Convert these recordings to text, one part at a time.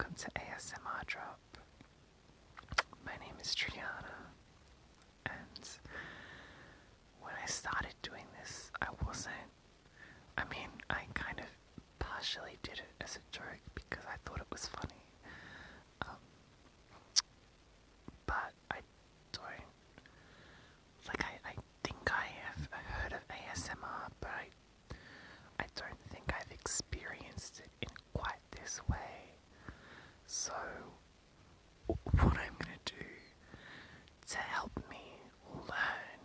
welcome to ASMR Drop. My name is Triana, and when I started doing this, I wasn't. I mean, I kind of partially did it as a joke because I thought it was funny. Um, but I don't. Like, I, I think I have heard of ASMR, but I I don't think I've experienced it in quite this way. So, what I'm going to do to help me learn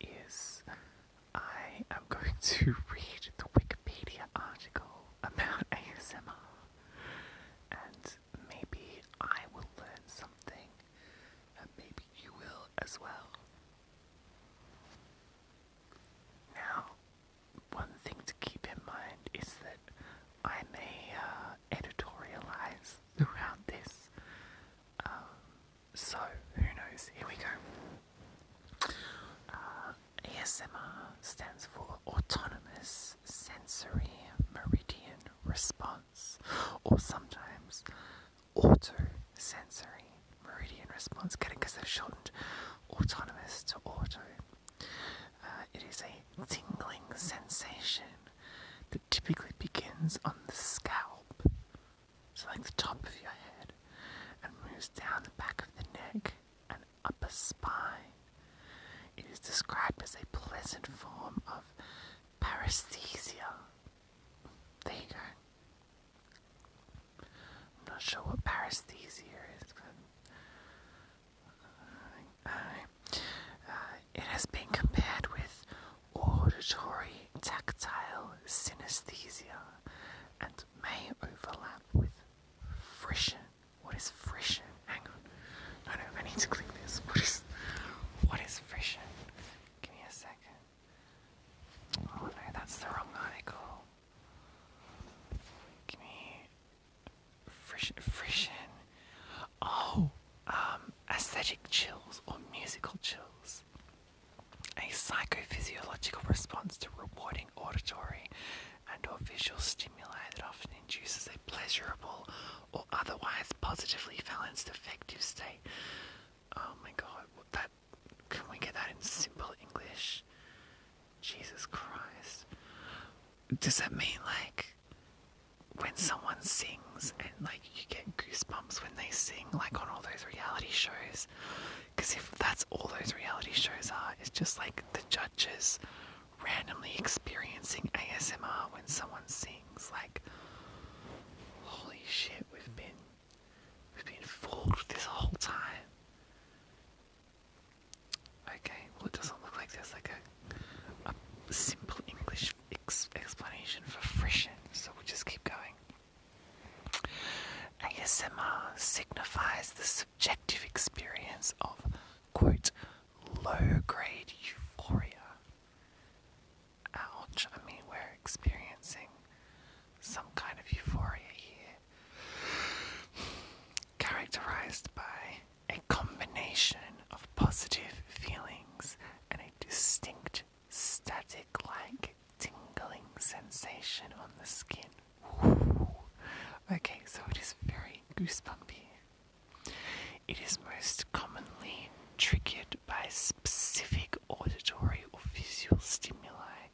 is I am going to read the Wikipedia article about ASMR and maybe I will learn something and maybe you will as well. Now, one thing to keep in mind is that I may uh, editorialize throughout this. Um, so, who knows? Here we go. Uh, ASMR stands for Autonomous Sensory Meridian Response, or sometimes Auto Sensory Meridian Response. Get it because they've shortened autonomous to auto. Uh, it is a tingling sensation that typically begins on the scalp, so like the top of your head, and moves down the back of the neck and upper spine. It is described pleasant form of paresthesia. There you go. I'm not sure what paresthesia is, but uh, uh, it has been compared with auditory tactile synesthesia and may overlap with frisson. What is frisson? Hang on. No, no, I need to click this. What is what is frisson? Give me a second. Oh no, that's the wrong article. Give me frisson. Frisson. Oh, um, aesthetic chills or musical chills. A psychophysiological response to rewarding auditory and or visual stimuli that often induces a pleasurable or otherwise positively balanced affective state. Oh my god, what that can we get that in simple English? Jesus Christ. Does that mean like when someone sings and like you get goosebumps when they sing like on all those reality shows because if that's all those reality shows are it's just like judges randomly experiencing ASMR when someone sings like holy shit we've been we've been fooled this whole time. Okay well it doesn't look like there's like a, a simple English ex- explanation for frisson so we'll just keep going. ASMR signifies the subjective experience of, quote, low grade euphoria. Ouch, I mean, we're experiencing some kind of euphoria here. Characterized by a combination of positive feelings and a distinct static like tingling sensation on the skin. Ooh. Okay, so it is very goosebumpy. It is most commonly triggered by specific auditory or visual stimuli,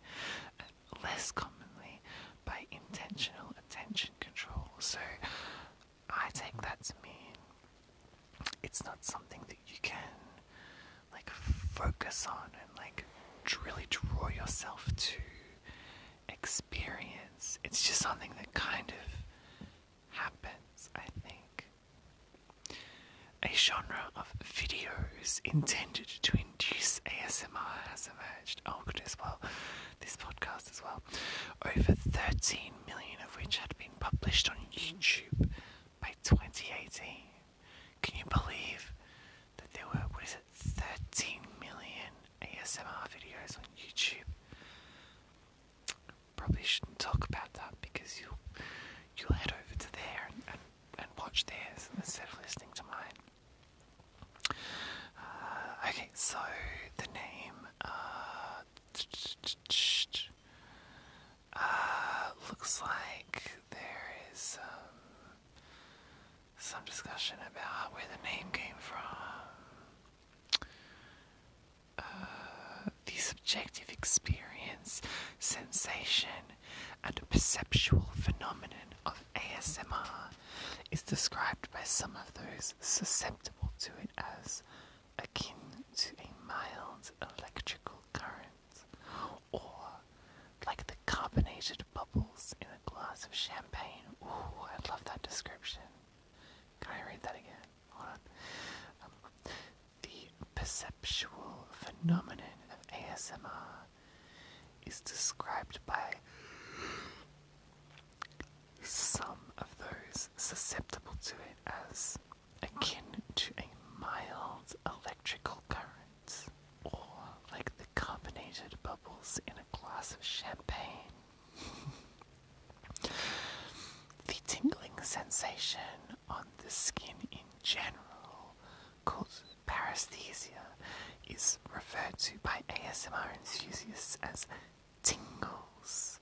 and less commonly by intentional attention control. So I take that to mean it's not something that you can like focus on and like really draw yourself to experience. It's just something that kind of happens, I think. A genre of videos intended to induce ASMR has emerged. Oh, good as well. This podcast as well. Over 13 million of which had been published on YouTube by 2018. Can you believe that there were, what is it, 13 million ASMR videos on YouTube? Probably shouldn't talk about that because you'll you'll head over to there and, and, and watch theirs instead of listening to mine. Uh, okay, so the name uh, uh, looks like there is um, some discussion about where the name came from. Uh, the subjective experience, sensation, and perceptual phenomenon of ASMR is described by some of those susceptible to it as akin to a mild electrical current, or like the carbonated bubbles in a glass of champagne. Ooh, I love that description. I read that again? Hold on. Um, the perceptual phenomenon of ASMR is described by some of those susceptible to it as akin to a mild electrical current, or like the carbonated bubbles in a glass of champagne. the tingling sensation on the skin in general, called paresthesia, is referred to by ASMR enthusiasts as tingles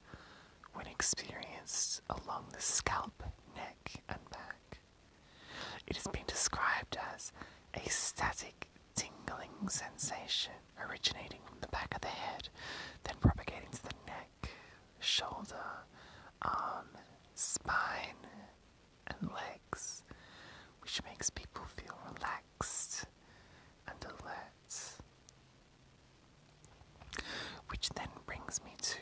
when experienced along the scalp, neck, and back. It has been described as a static tingling sensation originating from the back of the head, then propagating to the neck, shoulder, arm, spine, which makes people feel relaxed and alert. Which then brings me to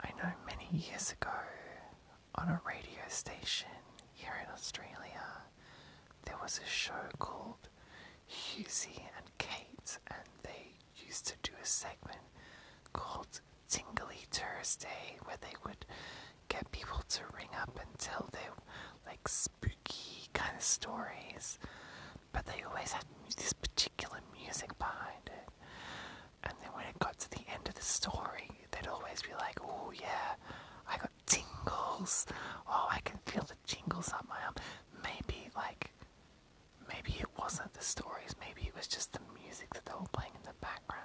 I know many years ago on a radio station here in Australia there was a show called Hughesy and Kate, and they used to do a segment called Tingly Thursday where they would get people to ring up and tell their like spooky kind of stories, but they always had this particular music behind it. And then when it got to the end of the story, they'd always be like, "Oh yeah, I got tingles. Oh, I can feel the tingles up my arm." Maybe like, maybe it wasn't the stories. Maybe it was just the music that they were playing in the background.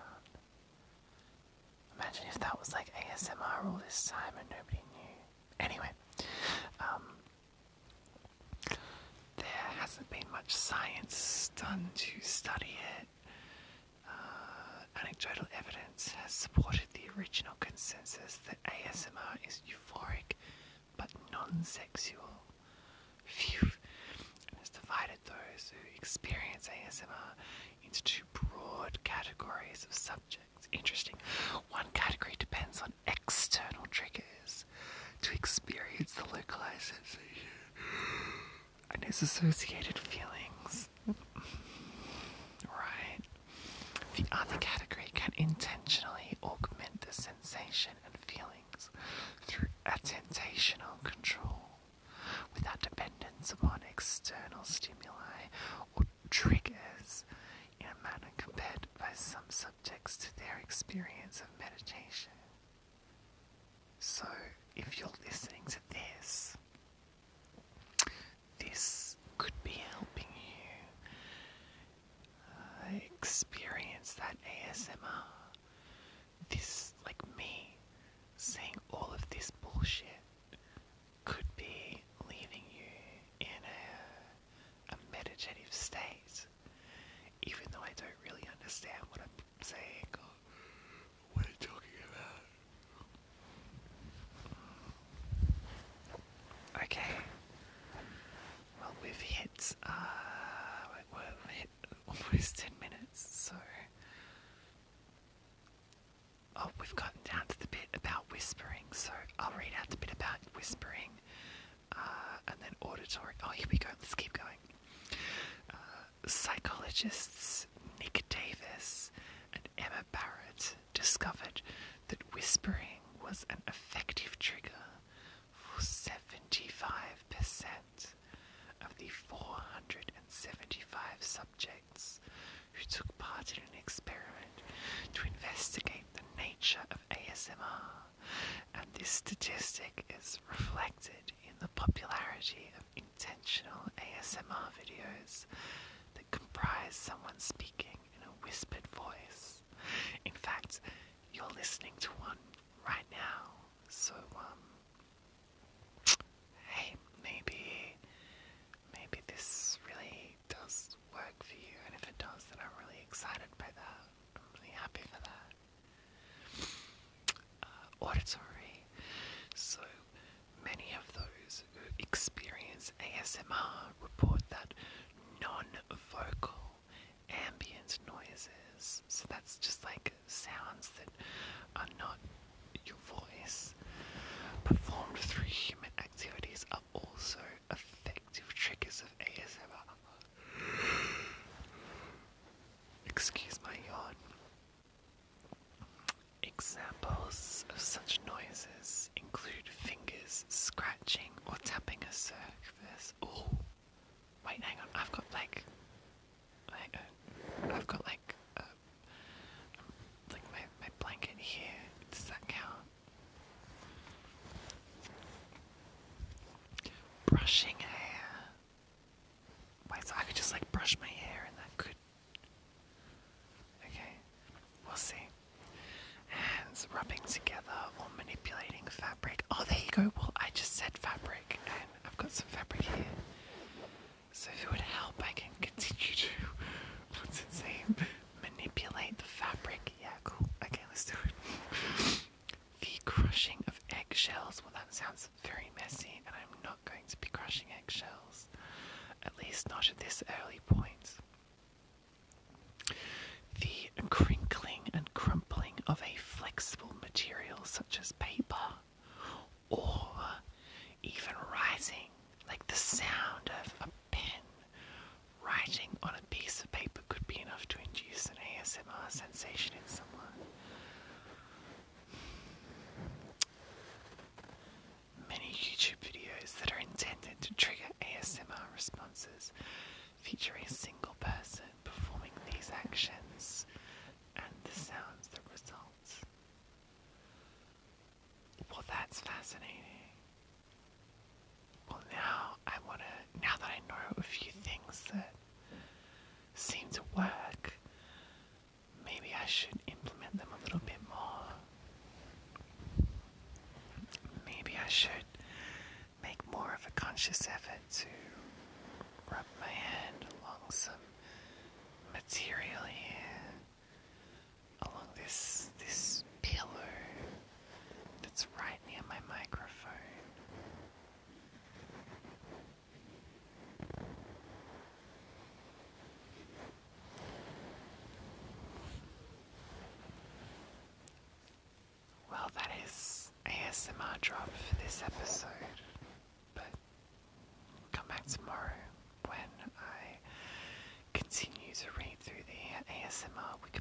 Imagine if that was like ASMR all this time and nobody knew. Anyway, um, there hasn't been much science done to study it. Uh, anecdotal evidence has supported the original consensus that ASMR is euphoric but non sexual. Phew. And has divided those who experience ASMR into two broad categories of subjects. Interesting. One category depends on external triggers to experience the localized sensation and is associated feelings. Right. The other category can intentionally augment the sensation and feelings through attentational control without dependence upon external stimuli or triggers in a manner compared by some subjects to their experience of meditation. So, if you're listening to this, this could be helping you uh, experience that ASMR. This, like me, saying all of this bullshit could be leaving you in a, a meditative state, even though I don't really understand what I'm saying or what I'm talking about. Okay. Well, we've hit, uh, we- we've hit almost 10 minutes, so. Oh, we've gotten down to the bit about whispering, so I'll read out the bit about whispering, uh, and auditory. Oh, here we go, let's keep going. Uh, psychologists Nick Davis and Emma Barrett discovered that whispering was an effective trigger for 75% of the 475 subjects who took part in an experiment to investigate the nature of ASMR, and this statistic is reflected in the popularity of intentional ASMR videos that comprise someone speaking in a whispered voice. In fact, you're listening to one right now, so um, brush my hair and that could. Okay, we'll see. Hands rubbing together or manipulating fabric. Oh, there you go. Well, I just said fabric, and I've got some fabric here. So if you want early points. The crinkling and crumpling of a flexible material such as paper, or even writing, like the sound of a pen writing on a piece of paper, could be enough to induce an ASMR sensation in someone. Many YouTube videos that are intended to trigger ASMR responses Featuring a single ASMR drop for this episode, but come back tomorrow when I continue to read through the ASMR Wiki